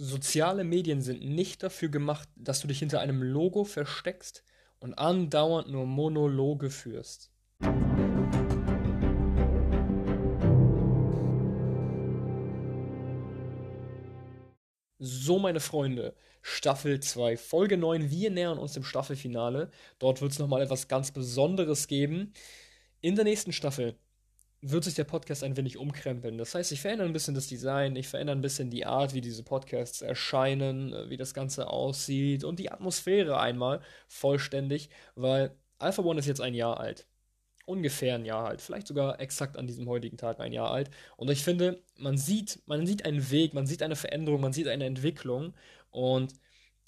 Soziale Medien sind nicht dafür gemacht, dass du dich hinter einem Logo versteckst und andauernd nur Monologe führst. So, meine Freunde, Staffel 2, Folge 9. Wir nähern uns dem Staffelfinale. Dort wird es nochmal etwas ganz Besonderes geben. In der nächsten Staffel wird sich der Podcast ein wenig umkrempeln. Das heißt, ich verändere ein bisschen das Design, ich verändere ein bisschen die Art, wie diese Podcasts erscheinen, äh, wie das Ganze aussieht und die Atmosphäre einmal vollständig, weil Alpha One ist jetzt ein Jahr alt. Ungefähr ein Jahr alt, vielleicht sogar exakt an diesem heutigen Tag ein Jahr alt. Und ich finde, man sieht, man sieht einen Weg, man sieht eine Veränderung, man sieht eine Entwicklung und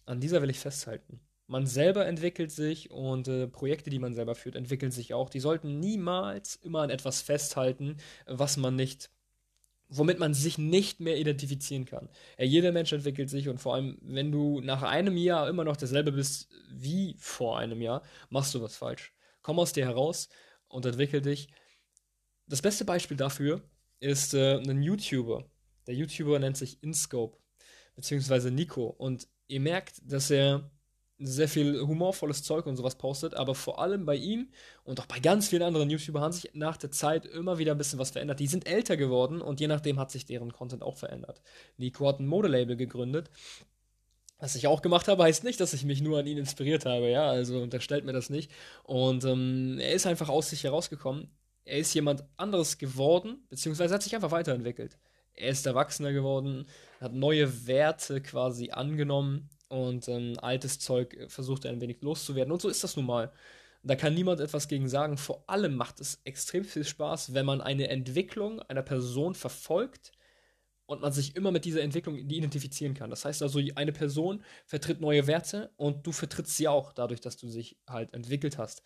an dieser will ich festhalten man selber entwickelt sich und äh, Projekte, die man selber führt, entwickeln sich auch. Die sollten niemals immer an etwas festhalten, was man nicht, womit man sich nicht mehr identifizieren kann. Ja, jeder Mensch entwickelt sich und vor allem, wenn du nach einem Jahr immer noch derselbe bist wie vor einem Jahr, machst du was falsch. Komm aus dir heraus und entwickel dich. Das beste Beispiel dafür ist äh, ein YouTuber. Der YouTuber nennt sich InScope, beziehungsweise Nico. Und ihr merkt, dass er sehr viel humorvolles Zeug und sowas postet, aber vor allem bei ihm und auch bei ganz vielen anderen YouTubern hat sich nach der Zeit immer wieder ein bisschen was verändert. Die sind älter geworden und je nachdem hat sich deren Content auch verändert. Nico hat ein Modelabel gegründet. Was ich auch gemacht habe, heißt nicht, dass ich mich nur an ihn inspiriert habe, ja, also unterstellt mir das nicht. Und ähm, er ist einfach aus sich herausgekommen. Er ist jemand anderes geworden, beziehungsweise hat sich einfach weiterentwickelt. Er ist erwachsener geworden, hat neue Werte quasi angenommen und ähm, altes Zeug äh, versucht er ein wenig loszuwerden. Und so ist das nun mal. Da kann niemand etwas gegen sagen. Vor allem macht es extrem viel Spaß, wenn man eine Entwicklung einer Person verfolgt und man sich immer mit dieser Entwicklung identifizieren kann. Das heißt also, eine Person vertritt neue Werte und du vertrittst sie auch dadurch, dass du sich halt entwickelt hast.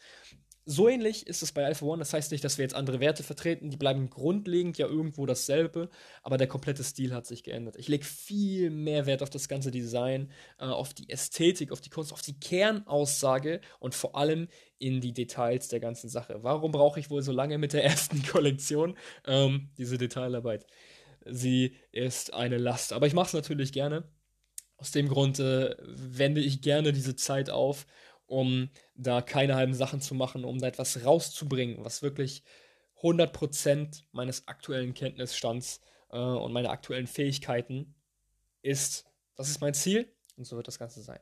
So ähnlich ist es bei Alpha One. Das heißt nicht, dass wir jetzt andere Werte vertreten. Die bleiben grundlegend ja irgendwo dasselbe, aber der komplette Stil hat sich geändert. Ich lege viel mehr Wert auf das ganze Design, äh, auf die Ästhetik, auf die Kunst, auf die Kernaussage und vor allem in die Details der ganzen Sache. Warum brauche ich wohl so lange mit der ersten Kollektion ähm, diese Detailarbeit? Sie ist eine Last, aber ich mache es natürlich gerne. Aus dem Grund äh, wende ich gerne diese Zeit auf um da keine halben Sachen zu machen, um da etwas rauszubringen, was wirklich 100% meines aktuellen Kenntnisstands äh, und meiner aktuellen Fähigkeiten ist. Das ist mein Ziel und so wird das Ganze sein.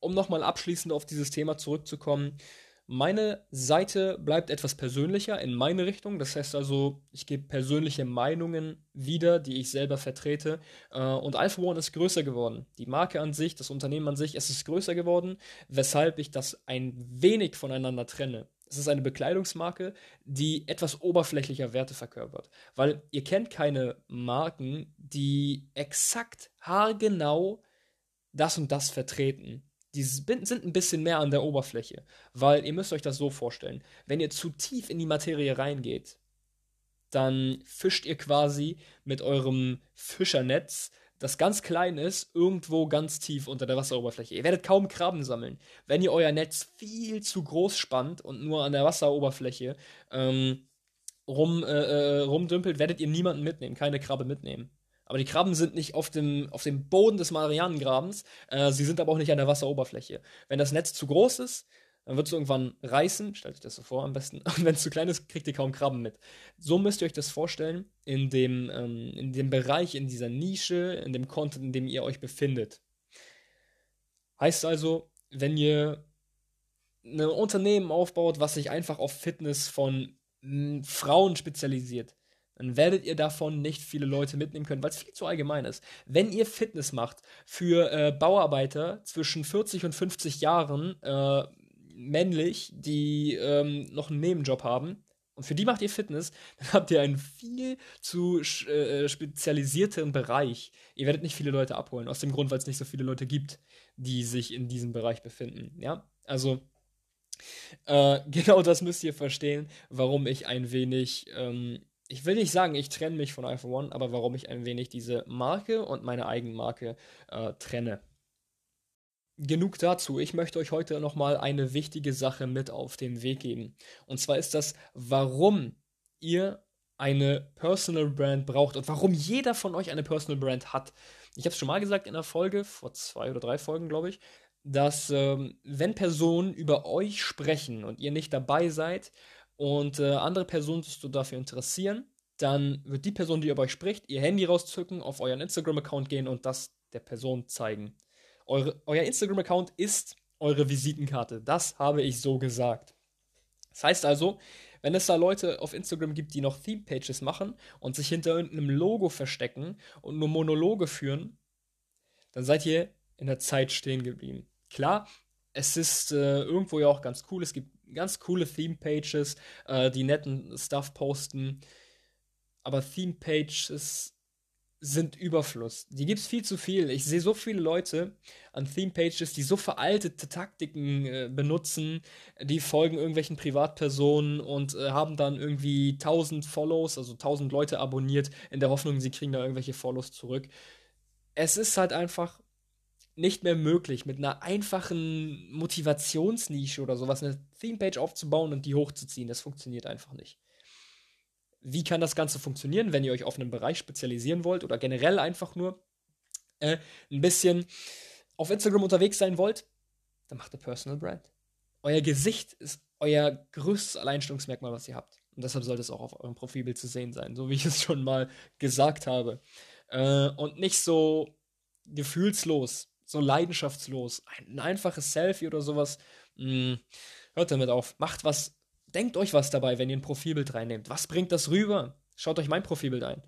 Um nochmal abschließend auf dieses Thema zurückzukommen, meine Seite bleibt etwas persönlicher in meine Richtung. Das heißt also, ich gebe persönliche Meinungen wieder, die ich selber vertrete. Äh, und Alpha One ist größer geworden. Die Marke an sich, das Unternehmen an sich, es ist größer geworden, weshalb ich das ein wenig voneinander trenne. Es ist eine Bekleidungsmarke, die etwas oberflächlicher Werte verkörpert. Weil ihr kennt keine Marken, die exakt haargenau das und das vertreten die sind ein bisschen mehr an der Oberfläche. Weil ihr müsst euch das so vorstellen. Wenn ihr zu tief in die Materie reingeht, dann fischt ihr quasi mit eurem Fischernetz, das ganz klein ist, irgendwo ganz tief unter der Wasseroberfläche. Ihr werdet kaum Krabben sammeln. Wenn ihr euer Netz viel zu groß spannt und nur an der Wasseroberfläche ähm, rum, äh, äh rumdümpelt, werdet ihr niemanden mitnehmen, keine Krabbe mitnehmen. Aber die Krabben sind nicht auf dem, auf dem Boden des Marianengrabens, äh, sie sind aber auch nicht an der Wasseroberfläche. Wenn das Netz zu groß ist, dann wird es irgendwann reißen, stellt euch das so vor am besten, und wenn es zu klein ist, kriegt ihr kaum Krabben mit. So müsst ihr euch das vorstellen, in dem, ähm, in dem Bereich, in dieser Nische, in dem Content, in dem ihr euch befindet. Heißt also, wenn ihr ein Unternehmen aufbaut, was sich einfach auf Fitness von m, Frauen spezialisiert, dann werdet ihr davon nicht viele Leute mitnehmen können, weil es viel zu allgemein ist. Wenn ihr Fitness macht für äh, Bauarbeiter zwischen 40 und 50 Jahren, äh, männlich, die ähm, noch einen Nebenjob haben, und für die macht ihr Fitness, dann habt ihr einen viel zu äh, spezialisierteren Bereich. Ihr werdet nicht viele Leute abholen, aus dem Grund, weil es nicht so viele Leute gibt, die sich in diesem Bereich befinden. Ja, also äh, genau das müsst ihr verstehen, warum ich ein wenig ähm, ich will nicht sagen, ich trenne mich von iPhone One, aber warum ich ein wenig diese Marke und meine Eigenmarke äh, trenne. Genug dazu. Ich möchte euch heute nochmal eine wichtige Sache mit auf den Weg geben. Und zwar ist das, warum ihr eine Personal Brand braucht und warum jeder von euch eine Personal Brand hat. Ich habe es schon mal gesagt in der Folge, vor zwei oder drei Folgen, glaube ich, dass ähm, wenn Personen über euch sprechen und ihr nicht dabei seid und äh, andere Personen sich so dafür interessieren, dann wird die Person, die über euch spricht, ihr Handy rauszücken, auf euren Instagram-Account gehen und das der Person zeigen. Eure, euer Instagram-Account ist eure Visitenkarte. Das habe ich so gesagt. Das heißt also, wenn es da Leute auf Instagram gibt, die noch Theme-Pages machen und sich hinter irgendeinem Logo verstecken und nur Monologe führen, dann seid ihr in der Zeit stehen geblieben. Klar, es ist äh, irgendwo ja auch ganz cool. Es gibt ganz coole Theme-Pages, äh, die netten Stuff posten. Aber Theme-Pages sind Überfluss. Die gibt es viel zu viel. Ich sehe so viele Leute an Theme-Pages, die so veraltete Taktiken äh, benutzen. Die folgen irgendwelchen Privatpersonen und äh, haben dann irgendwie 1000 Follows, also 1000 Leute abonniert, in der Hoffnung, sie kriegen da irgendwelche Follows zurück. Es ist halt einfach nicht mehr möglich, mit einer einfachen Motivationsnische oder sowas eine Themepage aufzubauen und die hochzuziehen. Das funktioniert einfach nicht. Wie kann das Ganze funktionieren, wenn ihr euch auf einen Bereich spezialisieren wollt oder generell einfach nur äh, ein bisschen auf Instagram unterwegs sein wollt? Dann macht eine Personal Brand. Euer Gesicht ist euer größtes Alleinstellungsmerkmal, was ihr habt. Und deshalb sollte es auch auf eurem Profilbild zu sehen sein, so wie ich es schon mal gesagt habe. Äh, und nicht so gefühlslos so leidenschaftslos. Ein, ein einfaches Selfie oder sowas. Mh, hm, hört damit auf. Macht was. Denkt euch was dabei, wenn ihr ein Profilbild reinnehmt. Was bringt das rüber? Schaut euch mein Profilbild ein.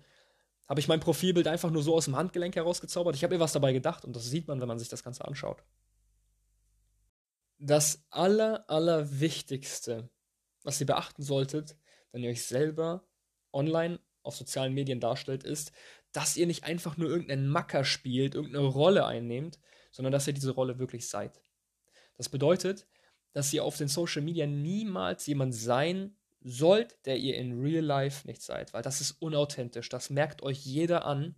Habe ich mein Profilbild einfach nur so aus dem Handgelenk herausgezaubert? Ich habe mir was dabei gedacht und das sieht man, wenn man sich das Ganze anschaut. Das aller, aller Wichtigste, was ihr beachten solltet, wenn ihr euch selber online auf sozialen Medien darstellt, ist, dass ihr nicht einfach nur irgendeinen Macker spielt, irgendeine Rolle einnehmt, sondern dass ihr diese Rolle wirklich seid. Das bedeutet, dass ihr auf den Social Media niemals jemand sein sollt, der ihr in Real Life nicht seid, weil das ist unauthentisch. Das merkt euch jeder an,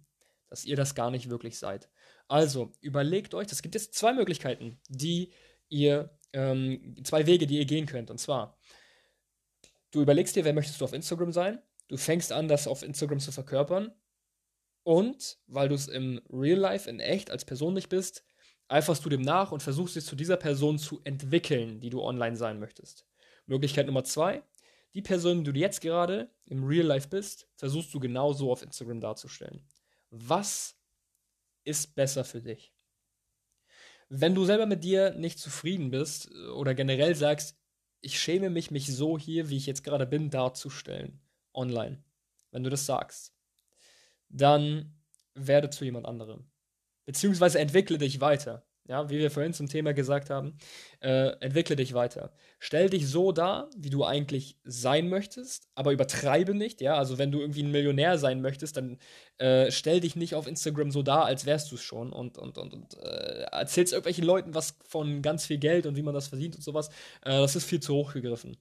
dass ihr das gar nicht wirklich seid. Also überlegt euch, es gibt jetzt zwei Möglichkeiten, die ihr, ähm, zwei Wege, die ihr gehen könnt. Und zwar, du überlegst dir, wer möchtest du auf Instagram sein? Du fängst an, das auf Instagram zu verkörpern. Und weil du es im Real Life, in echt, als Person nicht bist, eiferst du dem nach und versuchst dich zu dieser Person zu entwickeln, die du online sein möchtest. Möglichkeit Nummer zwei, die Person, die du jetzt gerade im Real Life bist, versuchst du genauso auf Instagram darzustellen. Was ist besser für dich? Wenn du selber mit dir nicht zufrieden bist äh, oder generell sagst, ich schäme mich, mich so hier, wie ich jetzt gerade bin, darzustellen, online, wenn du das sagst, dann werde zu jemand anderem beziehungsweise entwickle dich weiter. Ja, wie wir vorhin zum Thema gesagt haben, äh, entwickle dich weiter. Stell dich so dar, wie du eigentlich sein möchtest, aber übertreibe nicht. Ja, also wenn du irgendwie ein Millionär sein möchtest, dann äh, stell dich nicht auf Instagram so dar, als wärst du es schon und, und, und, und äh, erzählst irgendwelchen Leuten was von ganz viel Geld und wie man das verdient und sowas. Äh, das ist viel zu hoch gegriffen.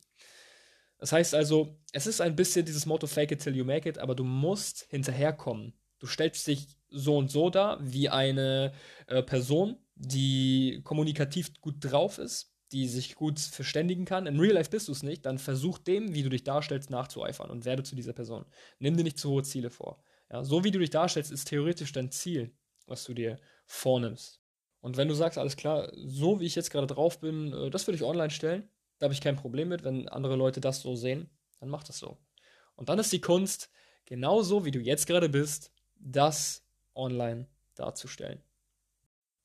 Das heißt also, es ist ein bisschen dieses Motto Fake it till you make it, aber du musst hinterherkommen. Du stellst dich so und so dar, wie eine äh, Person, die kommunikativ gut drauf ist, die sich gut verständigen kann. In Real Life bist du es nicht, dann versuch dem, wie du dich darstellst, nachzueifern und werde zu dieser Person. Nimm dir nicht zu hohe Ziele vor. Ja, so wie du dich darstellst, ist theoretisch dein Ziel, was du dir vornimmst. Und wenn du sagst, alles klar, so wie ich jetzt gerade drauf bin, äh, das würde ich online stellen, da habe ich kein Problem mit, wenn andere Leute das so sehen, dann mach das so. Und dann ist die Kunst, genauso wie du jetzt gerade bist, das online darzustellen.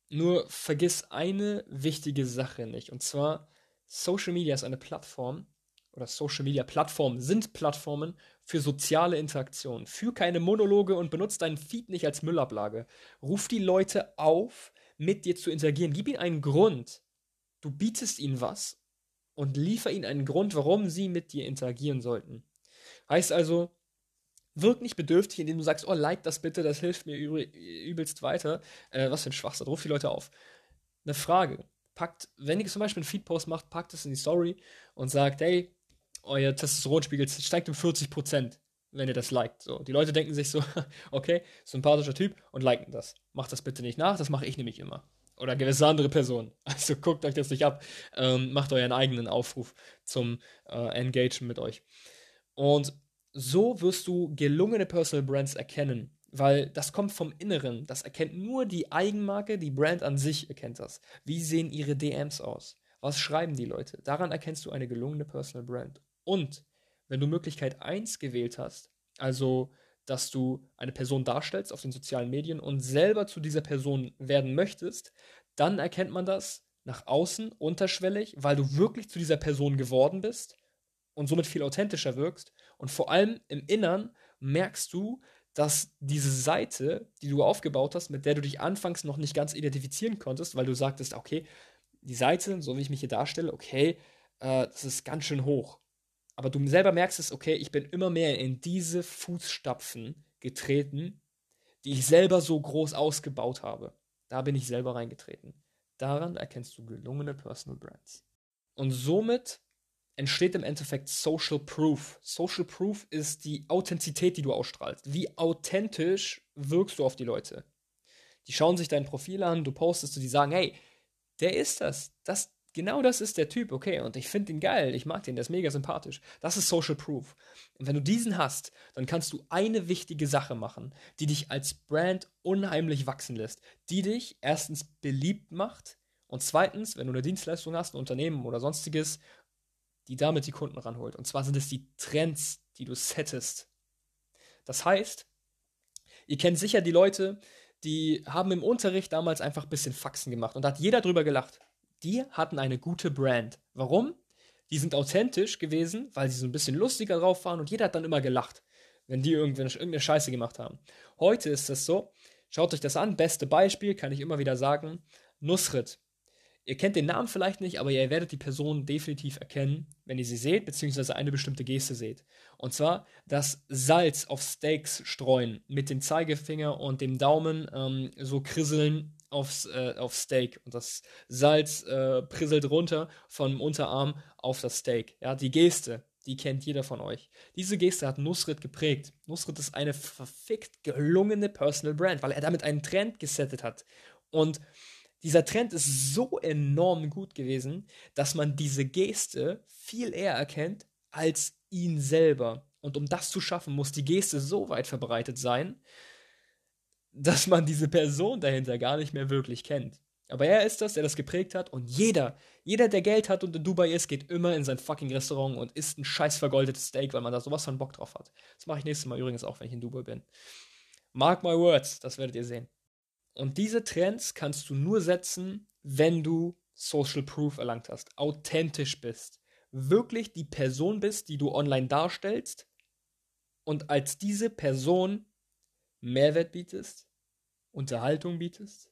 Nur vergiss eine wichtige Sache nicht, und zwar Social Media ist eine Plattform oder Social Media Plattformen sind Plattformen für soziale Interaktion. Führ keine Monologe und benutze deinen Feed nicht als Müllablage. Ruf die Leute auf, mit dir zu interagieren. Gib ihnen einen Grund. Du bietest ihnen was und liefer ihnen einen Grund, warum sie mit dir interagieren sollten. Heißt also, Wirk nicht bedürftig, indem du sagst, oh, like das bitte, das hilft mir übelst weiter. Äh, was für ein Schwachsinn, ruf die Leute auf. Eine Frage. Packt, wenn ihr zum Beispiel einen Feedpost macht, packt es in die Story und sagt, hey, euer Testosteronspiegel steigt um 40%, wenn ihr das liked. So, die Leute denken sich so, okay, sympathischer Typ und liken das. Macht das bitte nicht nach, das mache ich nämlich immer. Oder gewisse andere Personen. Also guckt euch das nicht ab. Ähm, macht euren eigenen Aufruf zum äh, Engagement mit euch. Und so wirst du gelungene Personal Brands erkennen. Weil das kommt vom Inneren. Das erkennt nur die Eigenmarke, die Brand an sich erkennt das. Wie sehen ihre DMs aus? Was schreiben die Leute? Daran erkennst du eine gelungene Personal Brand. Und wenn du Möglichkeit 1 gewählt hast, also dass du eine Person darstellst auf den sozialen Medien und selber zu dieser Person werden möchtest, dann erkennt man das nach außen unterschwellig, weil du wirklich zu dieser Person geworden bist und somit viel authentischer wirkst. Und vor allem im Innern merkst du, dass diese Seite, die du aufgebaut hast, mit der du dich anfangs noch nicht ganz identifizieren konntest, weil du sagtest, okay, die Seite, so wie ich mich hier darstelle, okay, äh, das ist ganz schön hoch. Aber du selber merkst es, okay, ich bin immer mehr in diese Fußstapfen getreten, die ich selber so groß ausgebaut habe. Da bin ich selber reingetreten. Daran erkennst du gelungene Personal Brands. Und somit entsteht im Endeffekt Social Proof. Social Proof ist die Authentizität, die du ausstrahlst. Wie authentisch wirkst du auf die Leute? Die schauen sich dein Profil an, du postest, die sagen, hey, der ist das. das genau das ist der Typ, okay, und ich finde ihn geil, ich mag den, der ist mega sympathisch. Das ist Social Proof. Und wenn du diesen hast, dann kannst du eine wichtige Sache machen, die dich als Brand unheimlich wachsen lässt, die dich erstens beliebt macht und zweitens, wenn du eine Dienstleistung hast, ein Unternehmen oder sonstiges, die damit die Kunden ranholt. Und zwar sind es die Trends, die du settest. Das heißt, ihr kennt sicher die Leute, die haben im Unterricht damals einfach ein bisschen Faxen gemacht und da hat jeder drüber gelacht. Die hatten eine gute Brand. Warum? Die sind authentisch gewesen, weil sie so ein bisschen lustiger drauf waren und jeder hat dann immer gelacht, wenn die irgendeine Scheiße gemacht haben. Heute ist das so, schaut euch das an, beste Beispiel, kann ich immer wieder sagen, Nusrit. Ihr kennt den Namen vielleicht nicht, aber ihr werdet die Person definitiv erkennen, wenn ihr sie seht, beziehungsweise eine bestimmte Geste seht. Und zwar das Salz auf Steaks streuen, mit dem Zeigefinger und dem Daumen ähm, so krisseln aufs, äh, auf Steak. Und das Salz äh, prisselt runter vom Unterarm auf das Steak. Ja, die Geste, die kennt jeder von euch. Diese Geste hat Nusrit geprägt. Nusrit ist eine verfickt gelungene Personal Brand, weil er damit einen Trend gesettet hat. Und dieser Trend ist so enorm gut gewesen, dass man diese Geste viel eher erkennt als ihn selber. Und um das zu schaffen, muss die Geste so weit verbreitet sein, dass man diese Person dahinter gar nicht mehr wirklich kennt. Aber er ist das, der das geprägt hat und jeder, jeder, der Geld hat und in Dubai ist, geht immer in sein fucking Restaurant und isst ein scheiß vergoldetes Steak, weil man da sowas von Bock drauf hat. Das mache ich nächstes Mal übrigens auch, wenn ich in Dubai bin. Mark my words, das werdet ihr sehen. Und diese Trends kannst du nur setzen, wenn du Social Proof erlangt hast, authentisch bist, wirklich die Person bist, die du online darstellst und als diese Person Mehrwert bietest, Unterhaltung bietest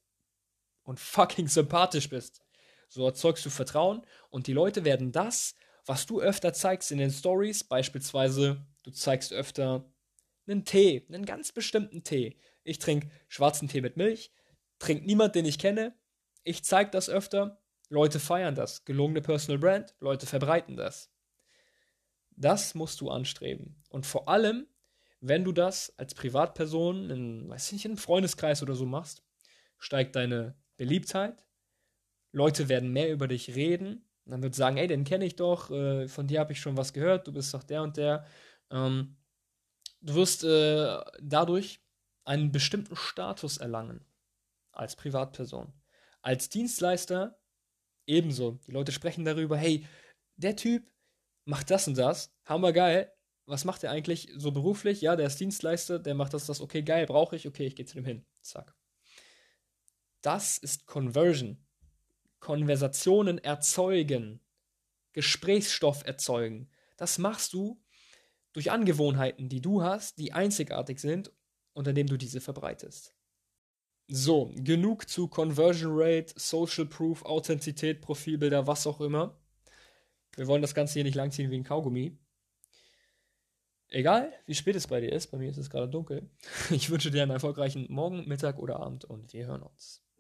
und fucking sympathisch bist. So erzeugst du Vertrauen und die Leute werden das, was du öfter zeigst in den Stories, beispielsweise du zeigst öfter einen Tee, einen ganz bestimmten Tee, ich trinke schwarzen Tee mit Milch. Trinkt niemand, den ich kenne. Ich zeige das öfter. Leute feiern das. Gelungene Personal Brand. Leute verbreiten das. Das musst du anstreben. Und vor allem, wenn du das als Privatperson in, weiß ich nicht, in einem Freundeskreis oder so machst, steigt deine Beliebtheit. Leute werden mehr über dich reden. dann wird sagen, ey, den kenne ich doch, äh, von dir habe ich schon was gehört, du bist doch der und der. Ähm, du wirst äh, dadurch einen bestimmten Status erlangen als Privatperson. Als Dienstleister ebenso. Die Leute sprechen darüber, hey, der Typ macht das und das, hammer geil. Was macht er eigentlich so beruflich? Ja, der ist Dienstleister, der macht das, das, okay, geil, brauche ich, okay, ich gehe zu dem hin. Zack. Das ist Conversion. Konversationen erzeugen. Gesprächsstoff erzeugen. Das machst du durch Angewohnheiten, die du hast, die einzigartig sind unter dem du diese verbreitest. So, genug zu Conversion Rate, Social Proof, Authentizität, Profilbilder, was auch immer. Wir wollen das Ganze hier nicht langziehen wie ein Kaugummi. Egal, wie spät es bei dir ist, bei mir ist es gerade dunkel. Ich wünsche dir einen erfolgreichen Morgen, Mittag oder Abend und wir hören uns.